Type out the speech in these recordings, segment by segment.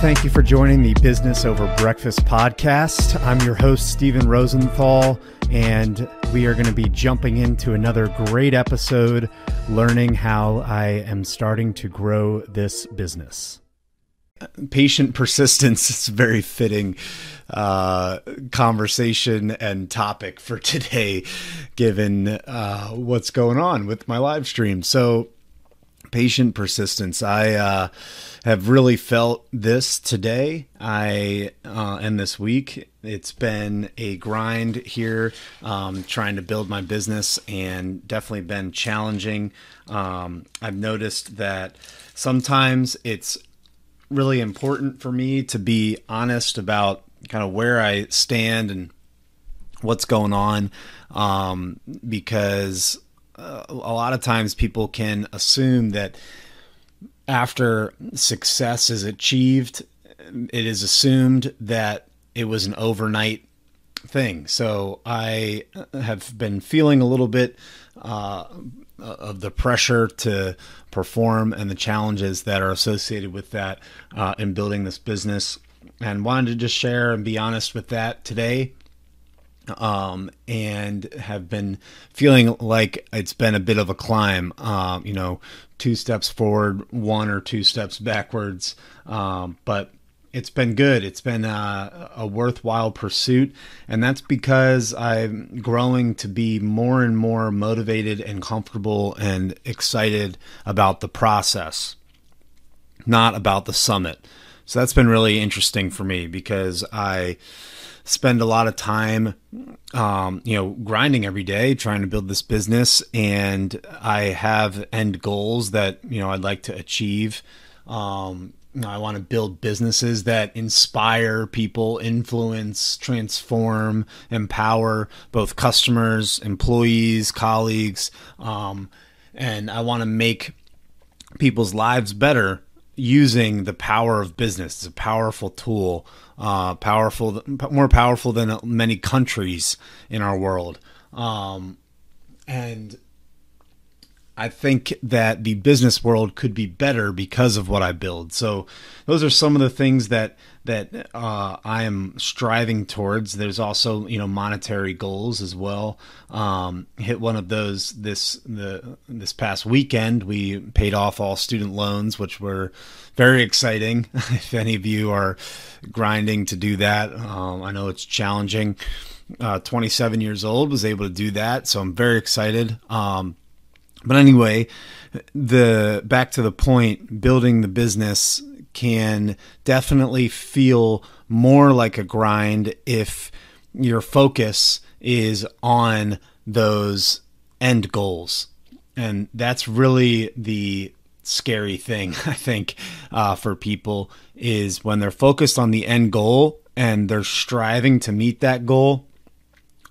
Thank you for joining the Business Over Breakfast podcast. I'm your host, Stephen Rosenthal, and we are going to be jumping into another great episode learning how I am starting to grow this business. Patient persistence is a very fitting uh, conversation and topic for today, given uh, what's going on with my live stream. So, patient persistence. I uh, have really felt this today. I uh, and this week. It's been a grind here, um, trying to build my business, and definitely been challenging. Um, I've noticed that sometimes it's really important for me to be honest about kind of where I stand and what's going on, um, because uh, a lot of times people can assume that after success is achieved, it is assumed that it was an overnight thing. So I have been feeling a little bit uh, of the pressure to perform and the challenges that are associated with that uh, in building this business, and wanted to just share and be honest with that today um, and have been feeling like it's been a bit of a climb. Um, you know, two steps forward, one or two steps backwards. Um, but it's been good. It's been a, a, worthwhile pursuit, and that's because I'm growing to be more and more motivated and comfortable and excited about the process, not about the summit. So that's been really interesting for me because I spend a lot of time, um, you know, grinding every day, trying to build this business, and I have end goals that you know I'd like to achieve. Um, I want to build businesses that inspire people, influence, transform, empower both customers, employees, colleagues, um, and I want to make people's lives better using the power of business. It's a powerful tool uh, powerful, more powerful than many countries in our world. Um, and I think that the business world could be better because of what I build. So those are some of the things that that uh, I am striving towards. There's also you know monetary goals as well. Um, hit one of those this the this past weekend. We paid off all student loans, which were very exciting. if any of you are grinding to do that, um, I know it's challenging. Uh, 27 years old was able to do that, so I'm very excited. Um, but anyway, the back to the point, building the business can definitely feel more like a grind if your focus is on those end goals. And that's really the scary thing, I think, uh, for people is when they're focused on the end goal and they're striving to meet that goal.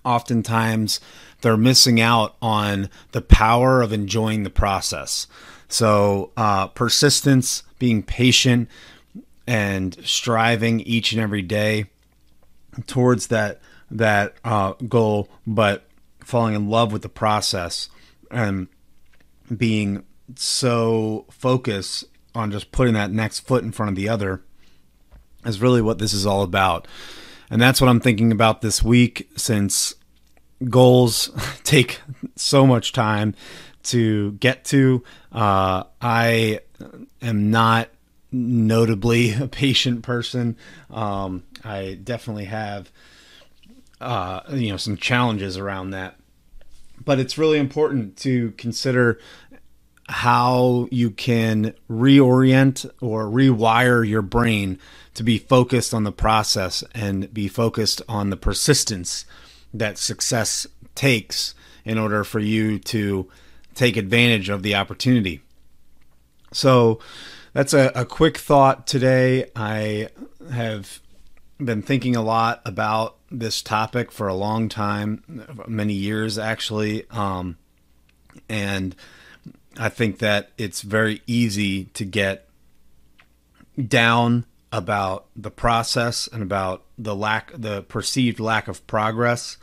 Oftentimes, they're missing out on the power of enjoying the process. So, uh, persistence, being patient, and striving each and every day towards that that uh, goal, but falling in love with the process and being so focused on just putting that next foot in front of the other is really what this is all about. And that's what I'm thinking about this week since goals take so much time to get to. Uh, I am not notably a patient person. Um, I definitely have, uh, you know, some challenges around that. But it's really important to consider how you can reorient or rewire your brain to be focused on the process and be focused on the persistence that success takes in order for you to take advantage of the opportunity. So that's a, a quick thought today. I have been thinking a lot about this topic for a long time, many years actually. Um, and I think that it's very easy to get down about the process and about the lack the perceived lack of progress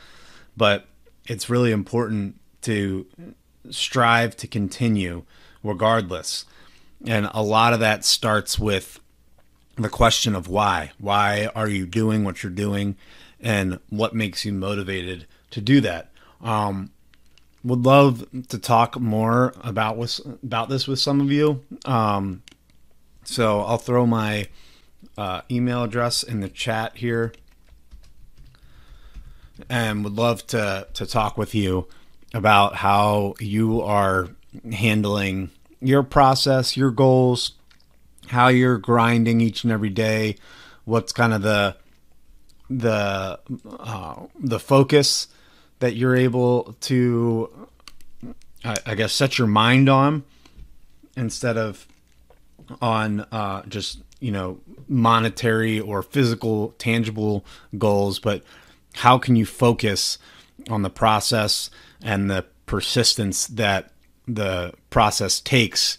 but it's really important to strive to continue regardless. And a lot of that starts with the question of why. Why are you doing what you're doing, and what makes you motivated to do that? Um, would love to talk more about with, about this with some of you. Um, so I'll throw my uh, email address in the chat here, and would love to to talk with you about how you are handling your process, your goals, how you're grinding each and every day, what's kind of the the uh, the focus that you're able to, I, I, guess, set your mind on instead of on uh, just you know monetary or physical tangible goals, but how can you focus on the process and the persistence that the process takes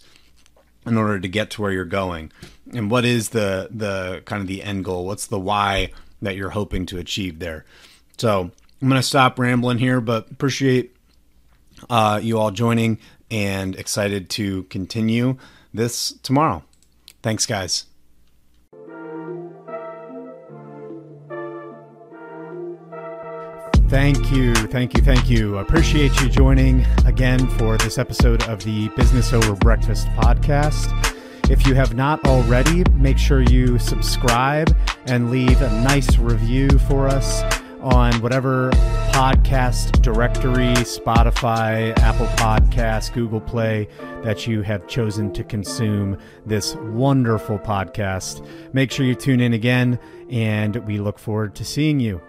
in order to get to where you're going? And what is the the kind of the end goal? What's the why that you're hoping to achieve there? So i'm going to stop rambling here but appreciate uh, you all joining and excited to continue this tomorrow. Thanks guys Thank you, thank you, thank you. Appreciate you joining again for this episode of the Business Over Breakfast podcast. If you have not already, make sure you subscribe and leave a nice review for us on whatever podcast directory, Spotify, Apple Podcasts, Google Play, that you have chosen to consume this wonderful podcast. Make sure you tune in again, and we look forward to seeing you.